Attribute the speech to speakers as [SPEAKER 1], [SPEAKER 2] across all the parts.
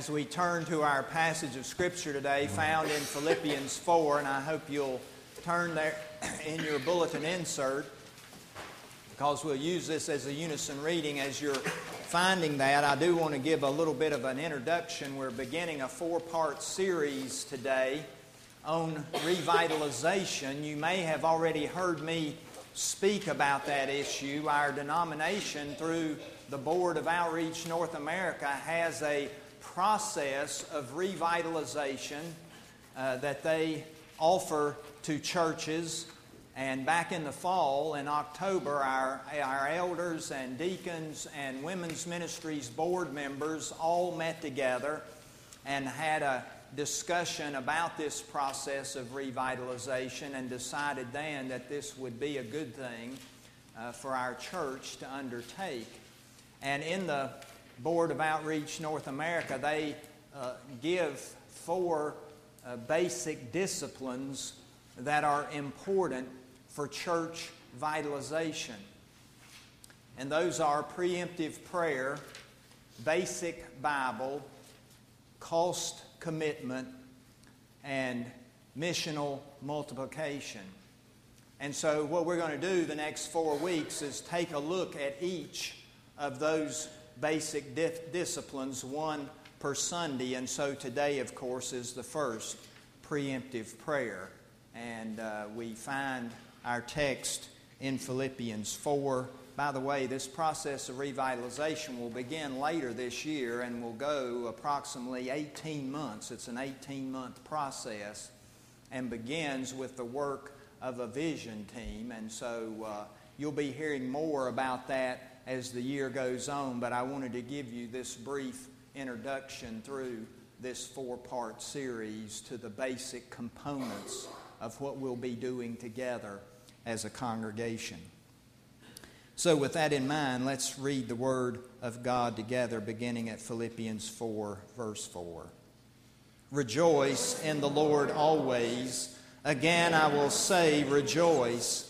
[SPEAKER 1] as we turn to our passage of Scripture today, found in Philippians 4, and I hope you'll turn there in your bulletin insert because we'll use this as a unison reading as you're finding that. I do want to give a little bit of an introduction. We're beginning a four part series today on revitalization. You may have already heard me speak about that issue. Our denomination, through the Board of Outreach North America, has a process of revitalization uh, that they offer to churches. And back in the fall, in October, our, our elders and deacons and women's ministries board members all met together and had a discussion about this process of revitalization and decided then that this would be a good thing uh, for our church to undertake. And in the Board of Outreach North America, they uh, give four uh, basic disciplines that are important for church vitalization. And those are preemptive prayer, basic Bible, cost commitment, and missional multiplication. And so, what we're going to do the next four weeks is take a look at each of those basic disciplines, one per Sunday. And so, today, of course, is the first preemptive prayer. And uh, we find our text in Philippians 4 by the way, this process of revitalization will begin later this year and will go approximately 18 months. It's an 18 month process and begins with the work of a vision team. And so uh, you'll be hearing more about that as the year goes on, but I wanted to give you this brief introduction through this four part series to the basic components of what we'll be doing together as a congregation. So, with that in mind, let's read the Word of God together, beginning at Philippians 4, verse 4. Rejoice in the Lord always. Again, I will say, rejoice.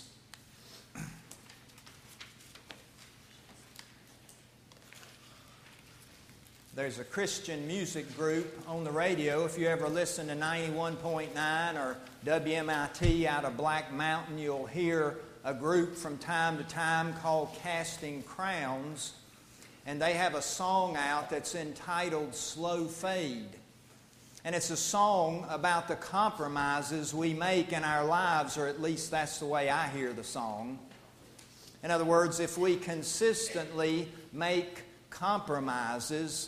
[SPEAKER 1] There's a Christian music group on the radio. If you ever listen to 91.9 or WMIT out of Black Mountain, you'll hear a group from time to time called Casting Crowns, and they have a song out that's entitled Slow Fade. And it's a song about the compromises we make in our lives, or at least that's the way I hear the song. In other words, if we consistently make compromises,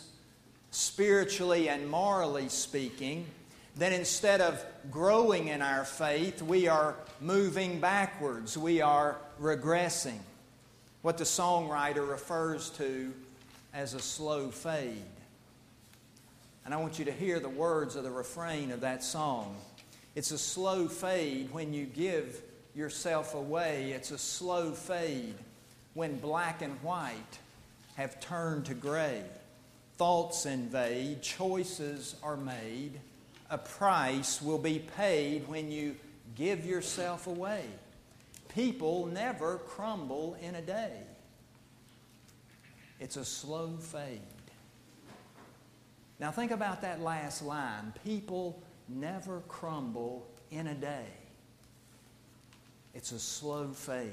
[SPEAKER 1] spiritually and morally speaking, then instead of growing in our faith, we are moving backwards. We are regressing. What the songwriter refers to as a slow fade. And I want you to hear the words of the refrain of that song. It's a slow fade when you give yourself away. It's a slow fade when black and white have turned to gray. Thoughts invade, choices are made a price will be paid when you give yourself away. People never crumble in a day, it's a slow fade. Now, think about that last line people never crumble in a day. It's a slow fade.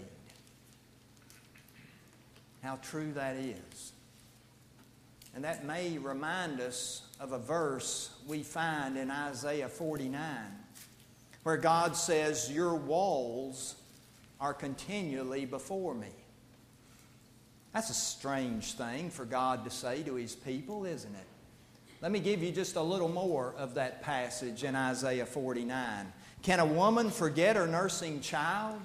[SPEAKER 1] How true that is. And that may remind us of a verse we find in Isaiah 49, where God says, Your walls are continually before me. That's a strange thing for God to say to his people, isn't it? Let me give you just a little more of that passage in Isaiah 49. Can a woman forget her nursing child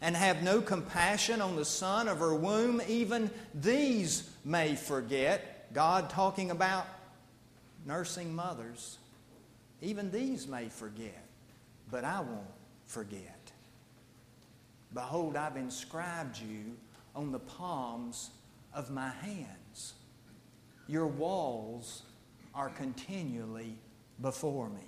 [SPEAKER 1] and have no compassion on the son of her womb? Even these may forget God talking about nursing mothers. Even these may forget, but I won't forget. Behold, I've inscribed you on the palms of my hands. Your walls are continually before me.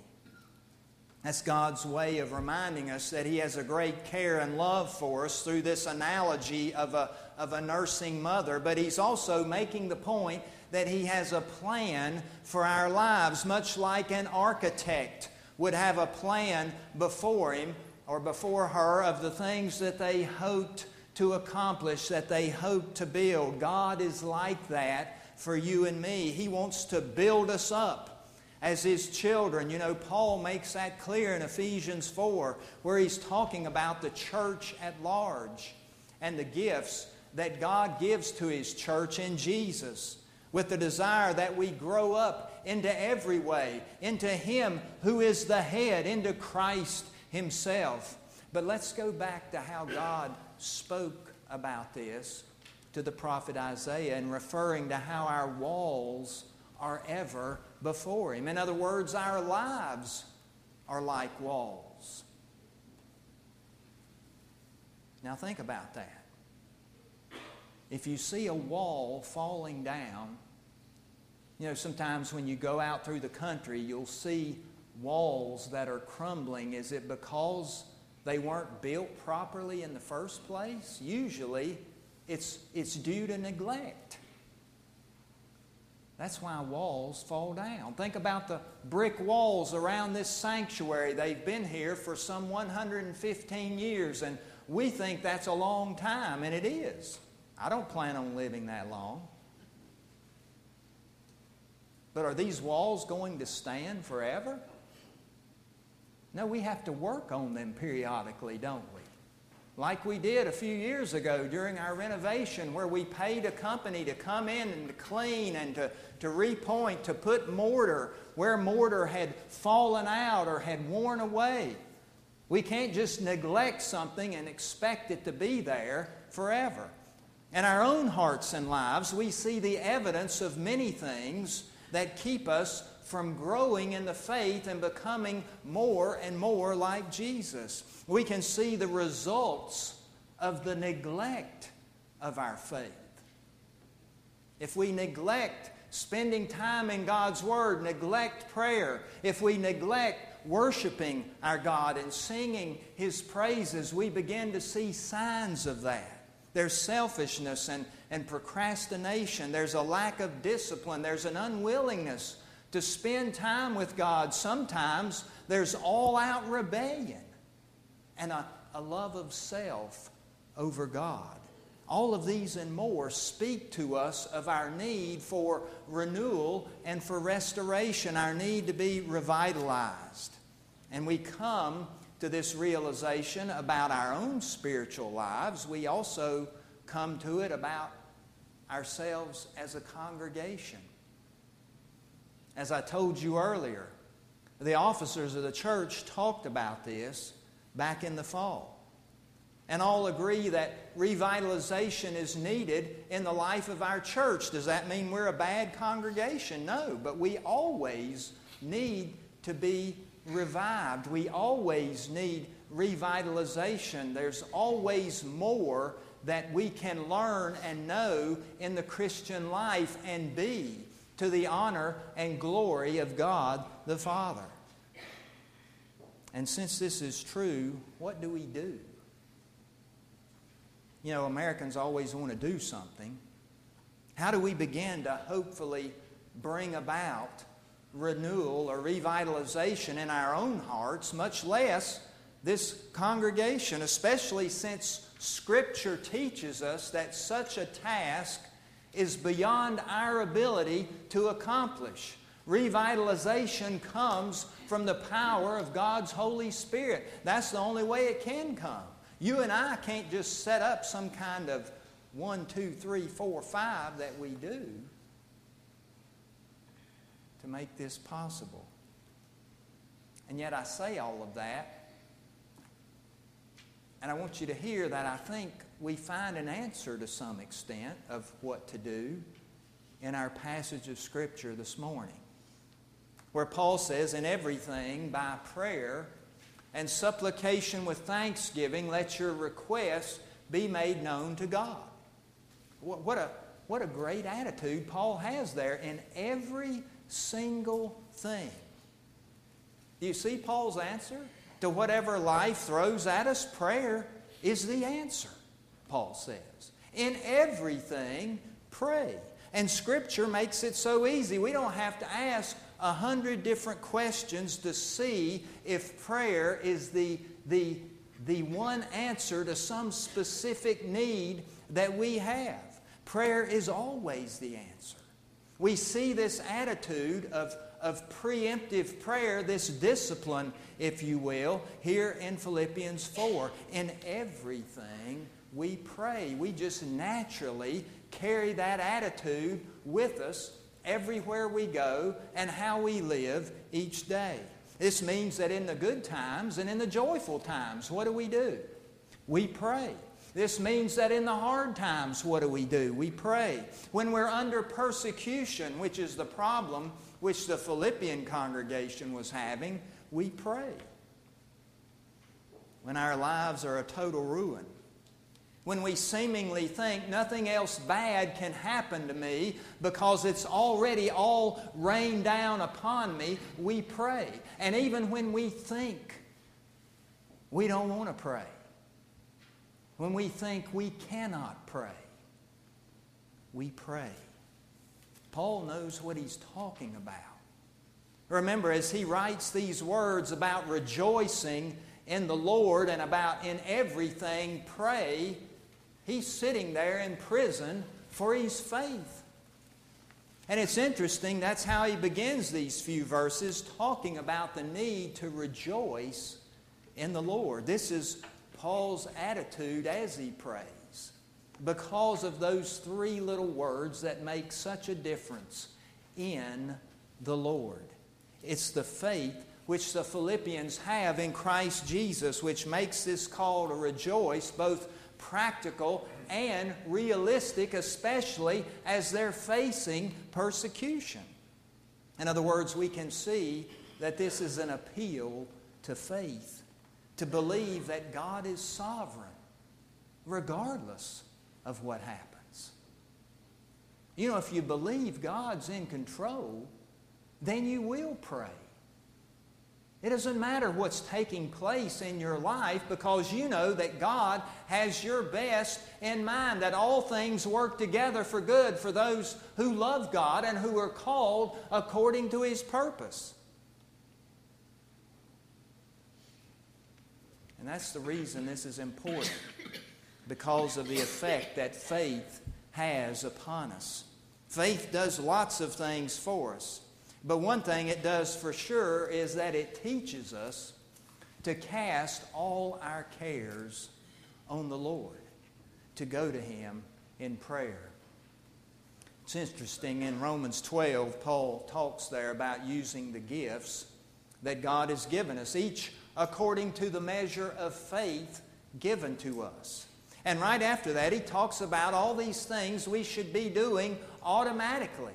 [SPEAKER 1] That's God's way of reminding us that He has a great care and love for us through this analogy of a, of a nursing mother. But He's also making the point that He has a plan for our lives, much like an architect would have a plan before him or before her of the things that they hoped to accomplish, that they hoped to build. God is like that for you and me. He wants to build us up as His children. You know, Paul makes that clear in Ephesians 4, where he's talking about the church at large and the gifts that God gives to His church in Jesus, with the desire that we grow up into every way, into Him who is the head, into Christ Himself. But let's go back to how God spoke about this to the prophet Isaiah and referring to how our walls are ever before Him. In other words, our lives are like walls. Now, think about that. If you see a wall falling down, you know, sometimes when you go out through the country, you'll see walls that are crumbling. Is it because they weren't built properly in the first place? Usually, it's, it's due to neglect. That's why walls fall down. Think about the brick walls around this sanctuary. They've been here for some 115 years, and we think that's a long time, and it is. I don't plan on living that long. But are these walls going to stand forever? No, we have to work on them periodically, don't we? Like we did a few years ago during our renovation, where we paid a company to come in and to clean and to, to repoint, to put mortar where mortar had fallen out or had worn away. We can't just neglect something and expect it to be there forever. In our own hearts and lives, we see the evidence of many things that keep us from growing in the faith and becoming more and more like Jesus. We can see the results of the neglect of our faith. If we neglect spending time in God's Word, neglect prayer, if we neglect worshiping our God and singing His praises, we begin to see signs of that. There's selfishness and, and procrastination. There's a lack of discipline. There's an unwillingness to spend time with God, sometimes there's all out rebellion and a, a love of self over God. All of these and more speak to us of our need for renewal and for restoration, our need to be revitalized. And we come to this realization about our own spiritual lives. We also come to it about ourselves as a congregation. As I told you earlier, the officers of the church talked about this back in the fall. And all agree that revitalization is needed in the life of our church. Does that mean we're a bad congregation? No, but we always need to be revived. We always need revitalization. There's always more that we can learn and know in the Christian life and be to the honor and glory of God the Father. And since this is true, what do we do? You know, Americans always want to do something. How do we begin to hopefully bring about renewal or revitalization in our own hearts, much less this congregation, especially since Scripture teaches us that such a task is beyond our ability to accomplish. Revitalization comes from the power of God's Holy Spirit. That's the only way it can come. You and I can't just set up some kind of one, two, three, four, five that we do to make this possible. And yet I say all of that, and I want you to hear that I think we find an answer to some extent of what to do in our passage of Scripture this morning. where Paul says, In everything, by prayer and supplication with thanksgiving, let your requests be made known to God. What a, what a great attitude Paul has there in every single thing. Do you see Paul's answer? To whatever life throws at us, prayer is the answer, Paul says. In everything, pray. And Scripture makes it so easy. We don't have to ask a hundred different questions to see if prayer is the, the, the one answer to some specific need that we have. Prayer is always the answer. We see this attitude of, of preemptive prayer, this discipline, if you will, here in Philippians 4. In everything we pray. We just naturally carry that attitude with us everywhere we go and how we live each day. This means that in the good times and in the joyful times, what do we do? We pray. This means that in the hard times, what do we do? We pray. When we're under persecution, which is the problem which the Philippian congregation was having, we pray. When our lives are a total ruin, when we seemingly think nothing else bad can happen to me because it's already all rained down upon me, we pray. And even when we think we don't want to pray, when we think we cannot pray, we pray. Paul knows what he's talking about. Remember, as he writes these words about rejoicing in the Lord and about in everything pray, he's sitting there in prison for his faith. And it's interesting, that's how he begins these few verses, talking about the need to rejoice in the Lord. This is Paul's attitude as he prays because of those three little words that make such a difference in the Lord. It's the faith which the Philippians have in Christ Jesus, which makes this call to rejoice both practical and realistic, especially as they're facing persecution. In other words, we can see that this is an appeal to faith to believe that God is sovereign, regardless of what happens. You know, if you believe God's in control, then you will pray. It doesn't matter what's taking place in your life because you know that God has your best in mind, that all things work together for good for those who love God and who are called according to His purpose. And that's the reason this is important, because of the effect that faith has upon us. Faith does lots of things for us, but one thing it does for sure is that it teaches us to cast all our cares on the Lord, to go to Him in prayer. It's interesting in Romans 12, Paul talks there about using the gifts that God has given us. Each according to the measure of faith given to us. And right after that, he talks about all these things we should be doing automatically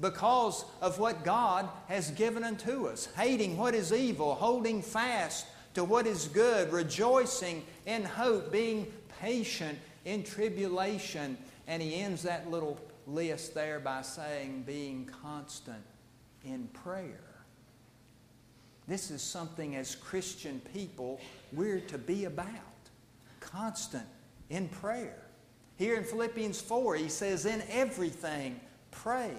[SPEAKER 1] because of what God has given unto us hating what is evil, holding fast to what is good, rejoicing in hope, being patient in tribulation. And he ends that little list there by saying, being constant in prayer. This is something as Christian people we're to be about. Constant in prayer. Here in Philippians 4, he says, In everything, pray.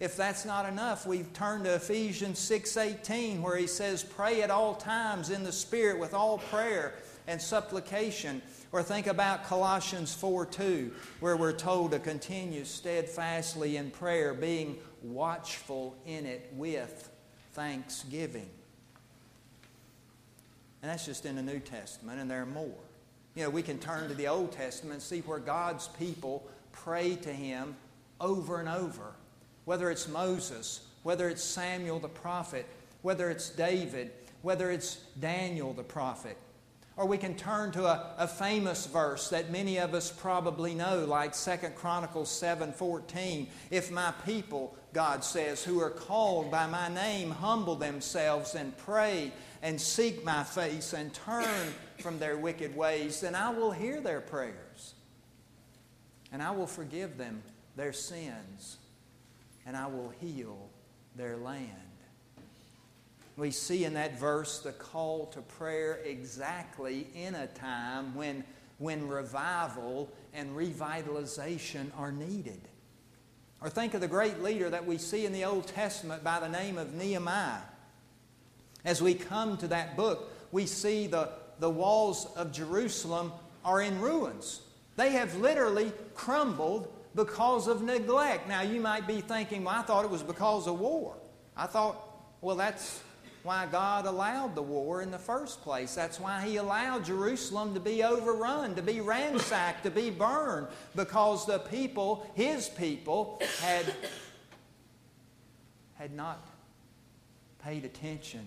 [SPEAKER 1] If that's not enough, we've turned to Ephesians 6:18 where he says pray at all times in the spirit with all prayer and supplication or think about Colossians 4:2 where we're told to continue steadfastly in prayer being watchful in it with thanksgiving. And that's just in the New Testament, and there are more. You know, we can turn to the Old Testament and see where God's people pray to Him over and over. Whether it's Moses, whether it's Samuel the prophet, whether it's David, whether it's Daniel the prophet. Or we can turn to a, a famous verse that many of us probably know, like 2 Chronicles 7:14. If my people, God says, who are called by my name humble themselves and pray and seek my face and turn from their wicked ways, then I will hear their prayers. And I will forgive them their sins, and I will heal their land. We see in that verse the call to prayer exactly in a time when, when revival and revitalization are needed. Or think of the great leader that we see in the Old Testament by the name of Nehemiah. As we come to that book, we see the, the walls of Jerusalem are in ruins. They have literally crumbled because of neglect. Now, you might be thinking, well, I thought it was because of war. I thought, well, that's why God allowed the war in the first place. That's why He allowed Jerusalem to be overrun, to be ransacked, to be burned, because the people, His people, had, had not paid attention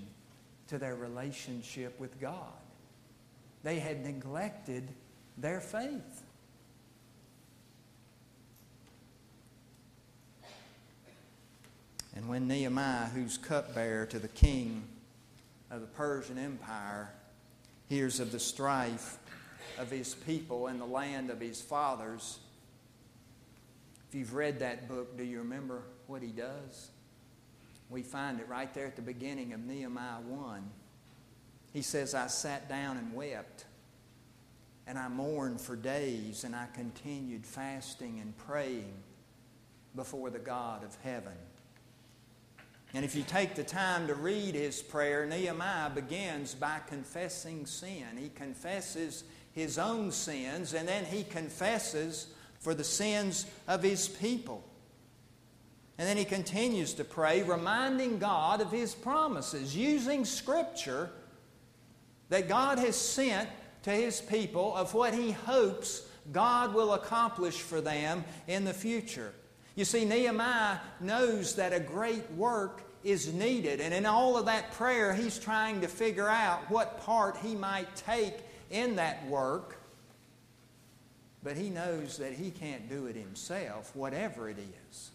[SPEAKER 1] to their relationship with God. They had neglected their faith. And when Nehemiah, who's cupbearer to the king of the Persian Empire, hears of the strife of his people in the land of his fathers, if you've read that book, do you remember what he does? We find it right there at the beginning of Nehemiah 1. He says, I sat down and wept, and I mourned for days, and I continued fasting and praying before the God of heaven. And if you take the time to read his prayer, Nehemiah begins by confessing sin. He confesses his own sins, and then he confesses for the sins of his people. And then he continues to pray, reminding God of his promises, using Scripture that God has sent to his people of what he hopes God will accomplish for them in the future. You see, Nehemiah knows that a great work is needed. And in all of that prayer, he's trying to figure out what part he might take in that work. But he knows that he can't do it himself, whatever it is.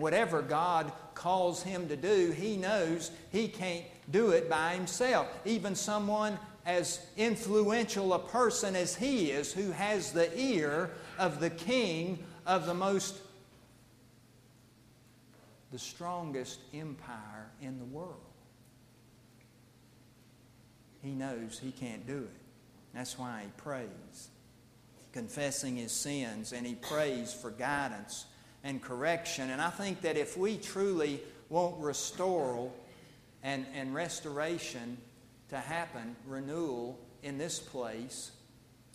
[SPEAKER 1] Whatever God calls him to do, he knows he can't do it by himself. Even someone as influential a person as he is, who has the ear of the king of the most the strongest empire in the world. He knows he can't do it. That's why he prays, confessing his sins, and he prays for guidance and correction. And I think that if we truly want restoral and, and restoration to happen, renewal in this place,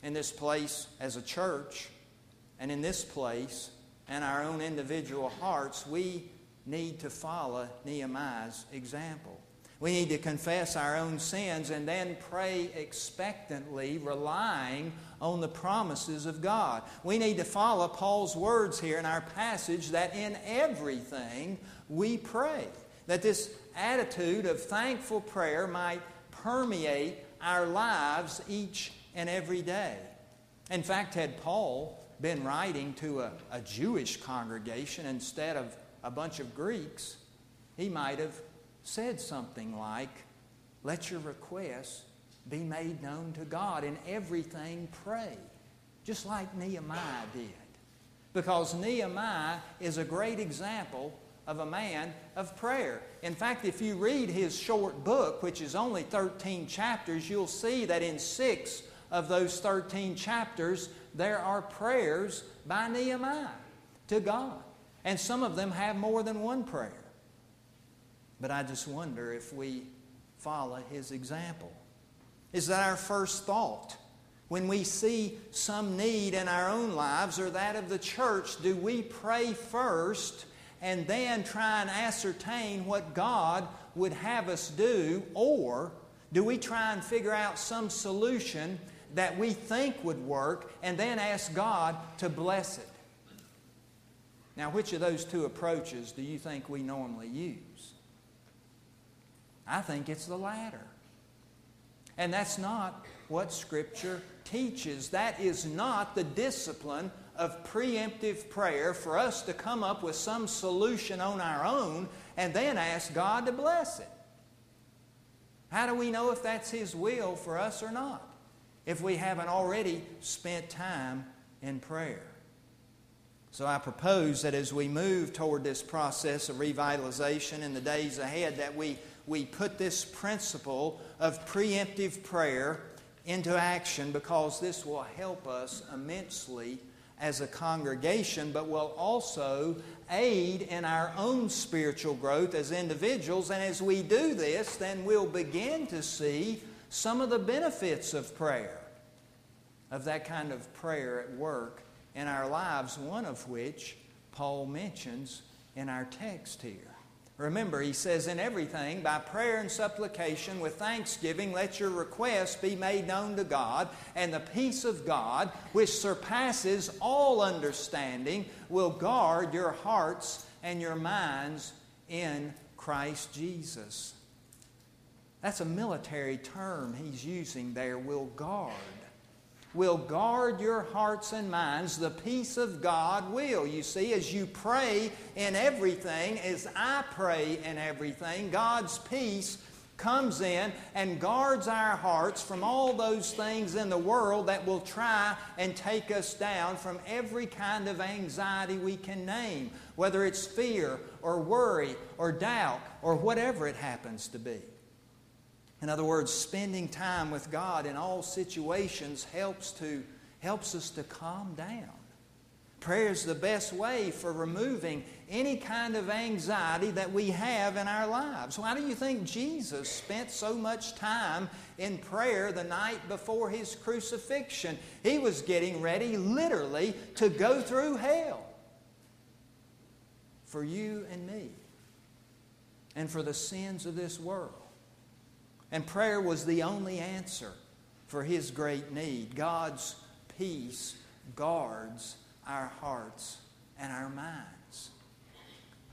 [SPEAKER 1] in this place as a church, and in this place and our own individual hearts, we need to follow Nehemiah's example. We need to confess our own sins and then pray expectantly, relying on the promises of God. We need to follow Paul's words here in our passage that in everything we pray. That this attitude of thankful prayer might permeate our lives each and every day. In fact, had Paul been writing to a, a Jewish congregation instead of a bunch of Greeks, he might have said something like, Let your requests be made known to God. In everything, pray. Just like Nehemiah did. Because Nehemiah is a great example of a man of prayer. In fact, if you read his short book, which is only 13 chapters, you'll see that in six of those 13 chapters, there are prayers by Nehemiah to God. And some of them have more than one prayer. But I just wonder if we follow his example. Is that our first thought? When we see some need in our own lives or that of the church, do we pray first and then try and ascertain what God would have us do? Or do we try and figure out some solution that we think would work and then ask God to bless it? Now, which of those two approaches do you think we normally use? I think it's the latter. And that's not what Scripture teaches. That is not the discipline of preemptive prayer for us to come up with some solution on our own and then ask God to bless it. How do we know if that's His will for us or not? If we haven't already spent time in prayer. So I propose that as we move toward this process of revitalization in the days ahead, that we, we put this principle of preemptive prayer into action because this will help us immensely as a congregation, but will also aid in our own spiritual growth as individuals. And as we do this, then we'll begin to see some of the benefits of prayer, of that kind of prayer at work in our lives, one of which Paul mentions in our text here. Remember, he says, In everything, by prayer and supplication, with thanksgiving, let your requests be made known to God, and the peace of God, which surpasses all understanding, will guard your hearts and your minds in Christ Jesus. That's a military term he's using there, will guard will guard your hearts and minds. The peace of God will. You see, as you pray in everything, as I pray in everything, God's peace comes in and guards our hearts from all those things in the world that will try and take us down from every kind of anxiety we can name, whether it's fear or worry or doubt or whatever it happens to be. In other words, spending time with God in all situations helps, to, helps us to calm down. Prayer is the best way for removing any kind of anxiety that we have in our lives. Why do you think Jesus spent so much time in prayer the night before his crucifixion? He was getting ready, literally, to go through hell for you and me and for the sins of this world. And prayer was the only answer for his great need. God's peace guards our hearts and our minds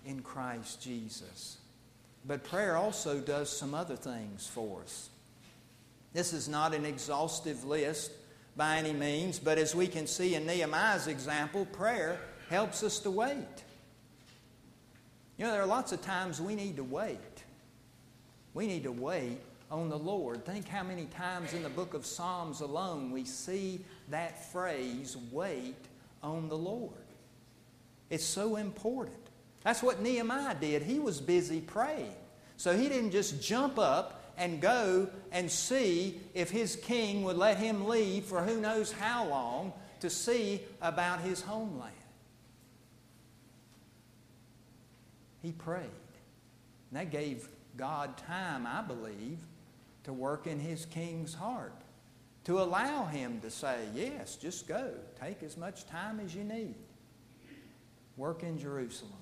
[SPEAKER 1] in Christ Jesus. But prayer also does some other things for us. This is not an exhaustive list by any means, but as we can see in Nehemiah's example, prayer helps us to wait. You know, there are lots of times we need to wait. We need to wait on the Lord. Think how many times in the book of Psalms alone we see that phrase, wait on the Lord. It's so important. That's what Nehemiah did. He was busy praying. So he didn't just jump up and go and see if his king would let him leave for who knows how long to see about his homeland. He prayed. And that gave God time, I believe, to work in his king's heart, to allow him to say, Yes, just go. Take as much time as you need. Work in Jerusalem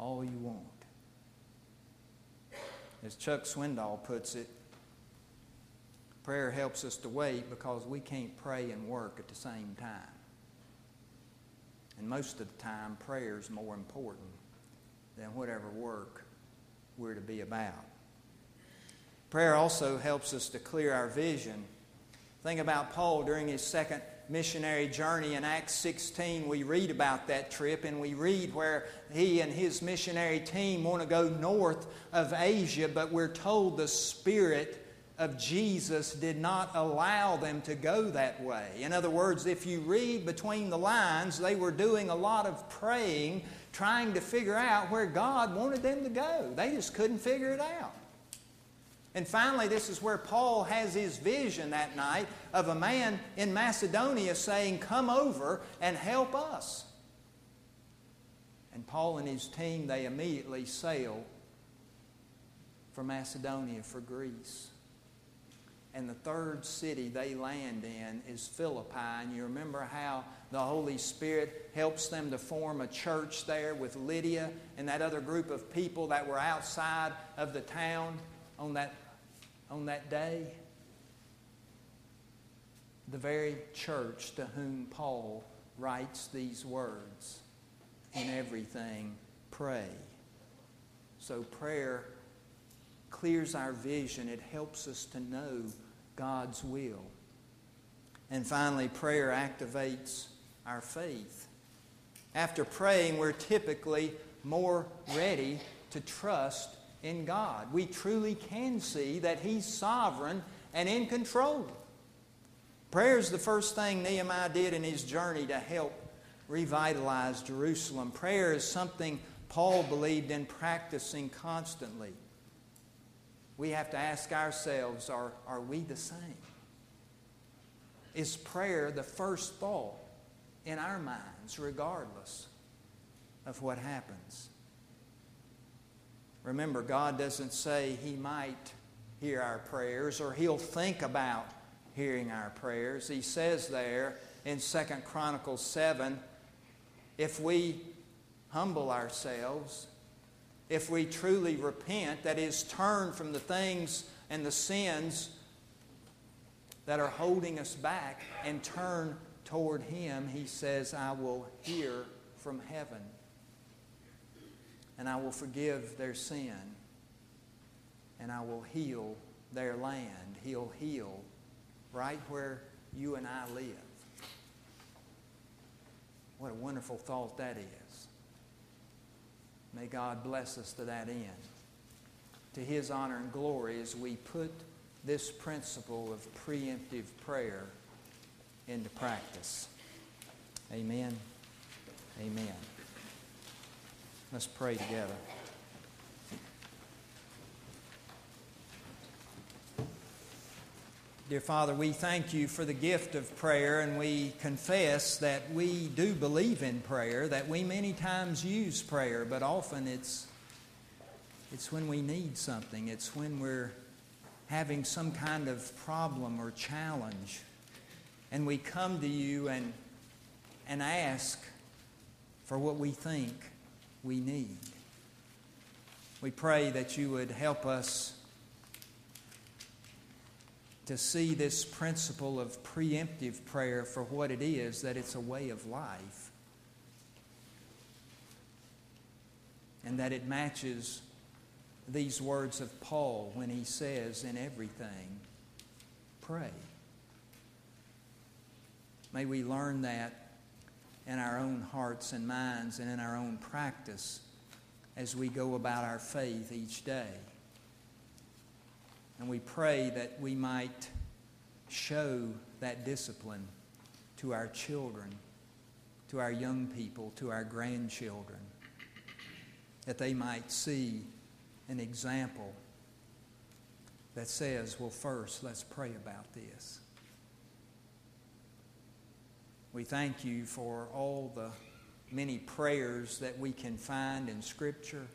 [SPEAKER 1] all you want. As Chuck Swindoll puts it, prayer helps us to wait because we can't pray and work at the same time. And most of the time, prayer is more important than whatever work we're to be about. Prayer also helps us to clear our vision. Think about Paul during his second missionary journey in Acts 16. We read about that trip and we read where he and his missionary team want to go north of Asia, but we're told the Spirit of Jesus did not allow them to go that way. In other words, if you read between the lines, they were doing a lot of praying, trying to figure out where God wanted them to go. They just couldn't figure it out. And finally, this is where Paul has his vision that night of a man in Macedonia saying, Come over and help us. And Paul and his team, they immediately sail for Macedonia, for Greece. And the third city they land in is Philippi. And you remember how the Holy Spirit helps them to form a church there with Lydia and that other group of people that were outside of the town on that, on that day? The very church to whom Paul writes these words in everything, pray. So prayer clears our vision, it helps us to know God's will. And finally, prayer activates our faith. After praying, we're typically more ready to trust in God. We truly can see that He's sovereign and in control. Prayer is the first thing Nehemiah did in his journey to help revitalize Jerusalem. Prayer is something Paul believed in practicing constantly. We have to ask ourselves are, are we the same? Is prayer the first thought in our minds, regardless of what happens? Remember, God doesn't say He might hear our prayers or He'll think about hearing our prayers. He says there in Second Chronicles 7 if we humble ourselves, if we truly repent, that is, turn from the things and the sins that are holding us back and turn toward Him, He says, I will hear from heaven and I will forgive their sin and I will heal their land. He'll heal right where you and I live. What a wonderful thought that is. May God bless us to that end. To His honor and glory as we put this principle of preemptive prayer into practice. Amen. Amen. Let's pray together. Dear Father, we thank you for the gift of prayer, and we confess that we do believe in prayer, that we many times use prayer, but often it's, it's when we need something, it's when we're having some kind of problem or challenge, and we come to you and, and ask for what we think we need. We pray that you would help us to see this principle of preemptive prayer for what it is that it's a way of life. And that it matches these words of Paul when he says, In everything, pray. May we learn that in our own hearts and minds and in our own practice as we go about our faith each day. And we pray that we might show that discipline to our children, to our young people, to our grandchildren, that they might see an example that says, well, first, let's pray about this. We thank you for all the many prayers that we can find in Scripture.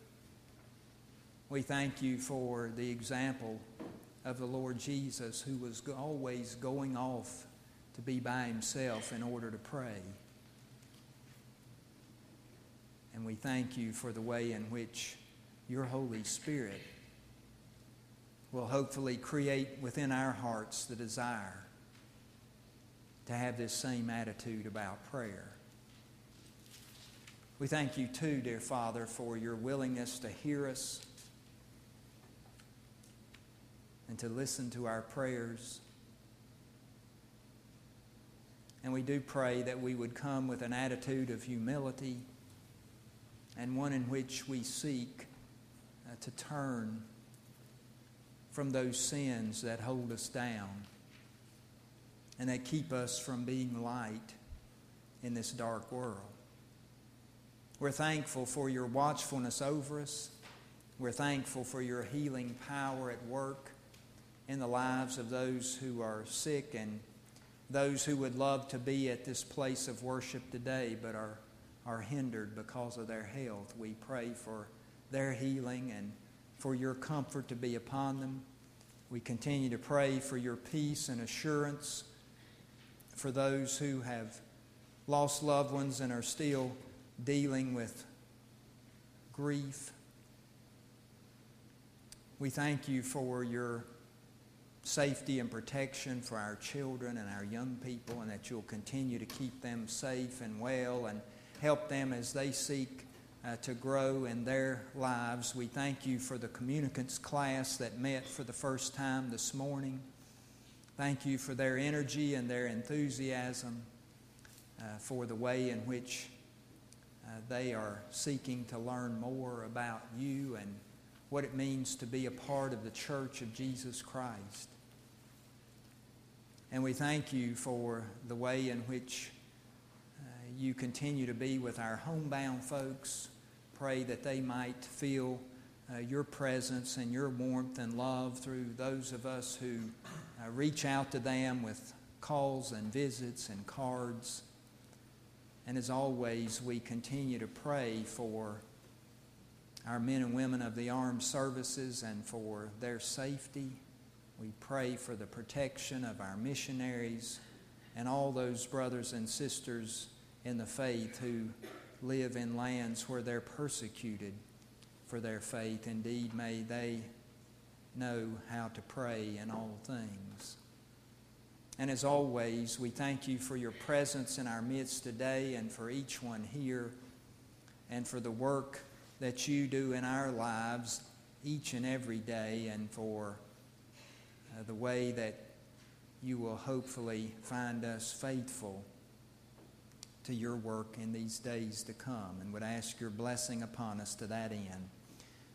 [SPEAKER 1] We thank you for the example of the Lord Jesus, who was always going off to be by himself in order to pray. And we thank you for the way in which your Holy Spirit will hopefully create within our hearts the desire to have this same attitude about prayer. We thank you too, dear Father, for your willingness to hear us and to listen to our prayers. And we do pray that we would come with an attitude of humility and one in which we seek uh, to turn from those sins that hold us down and that keep us from being light in this dark world. We're thankful for your watchfulness over us. We're thankful for your healing power at work in the lives of those who are sick and those who would love to be at this place of worship today but are, are hindered because of their health. We pray for their healing and for your comfort to be upon them. We continue to pray for your peace and assurance for those who have lost loved ones and are still dealing with grief. We thank you for your safety and protection for our children and our young people, and that you'll continue to keep them safe and well and help them as they seek uh, to grow in their lives. We thank you for the communicants class that met for the first time this morning. Thank you for their energy and their enthusiasm uh, for the way in which uh, they are seeking to learn more about you and what it means to be a part of the church of Jesus Christ. And we thank you for the way in which uh, you continue to be with our homebound folks. Pray that they might feel uh, your presence and your warmth and love through those of us who reach out to them with calls and visits and cards. And as always, we continue to pray for our men and women of the armed services and for their safety. We pray for the protection of our missionaries and all those brothers and sisters in the faith who live in lands where they're persecuted for their faith. Indeed, may they know how to pray in all things. And as always, we thank you for your presence in our midst today and for each one here and for the work that you do in our lives each and every day and for uh, the way that you will hopefully find us faithful to your work in these days to come and would ask your blessing upon us to that end.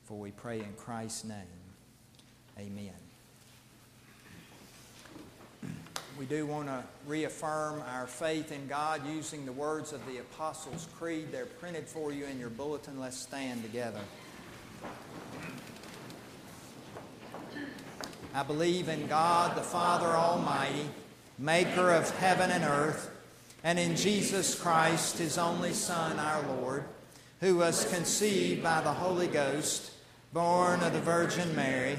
[SPEAKER 1] For we pray in Christ's name. Amen. We do want to reaffirm our faith in God using the words of the Apostles' Creed. They're printed for you in your bulletin. Let's stand together. I believe in God, the Father Almighty, maker of heaven and earth, and in Jesus Christ, his only Son, our Lord, who was conceived by the Holy Ghost, born of the Virgin Mary,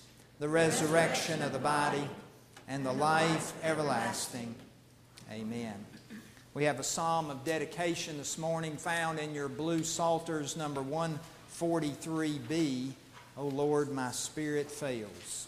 [SPEAKER 1] the resurrection of the body, and the life everlasting. Amen. We have a psalm of dedication this morning found in your blue Psalters, number 143b. O Lord, my spirit fails.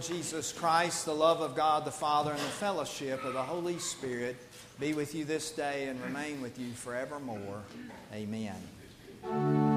[SPEAKER 1] Jesus Christ, the love of God the Father, and the fellowship of the Holy Spirit be with you this day and remain with you forevermore. Amen.